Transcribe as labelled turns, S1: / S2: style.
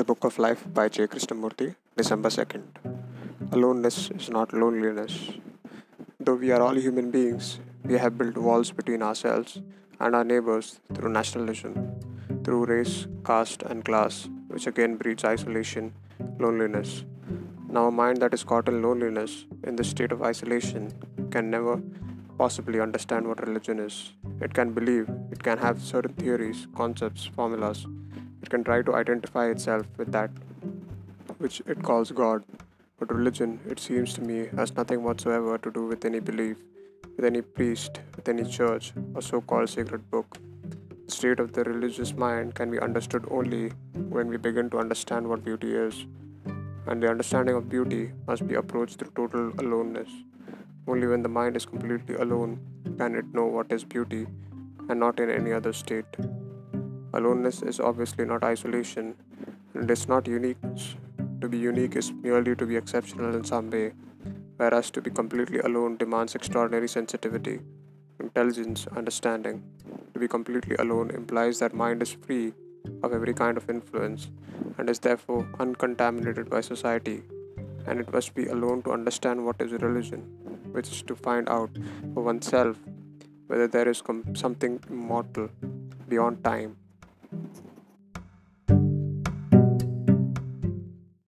S1: The Book of Life by J. Krishnamurti, December 2nd. Aloneness is not loneliness. Though we are all human beings, we have built walls between ourselves and our neighbors through nationalism, through race, caste, and class, which again breeds isolation, loneliness. Now, a mind that is caught in loneliness, in this state of isolation, can never possibly understand what religion is. It can believe, it can have certain theories, concepts, formulas. Can try to identify itself with that which it calls God. But religion, it seems to me, has nothing whatsoever to do with any belief, with any priest, with any church, or so called sacred book. The state of the religious mind can be understood only when we begin to understand what beauty is. And the understanding of beauty must be approached through total aloneness. Only when the mind is completely alone can it know what is beauty and not in any other state. Aloneness is obviously not isolation, and it is not unique. To be unique is merely to be exceptional in some way, whereas to be completely alone demands extraordinary sensitivity, intelligence, understanding. To be completely alone implies that mind is free of every kind of influence and is therefore uncontaminated by society, and it must be alone to understand what is religion which is to find out for oneself whether there is com- something immortal beyond time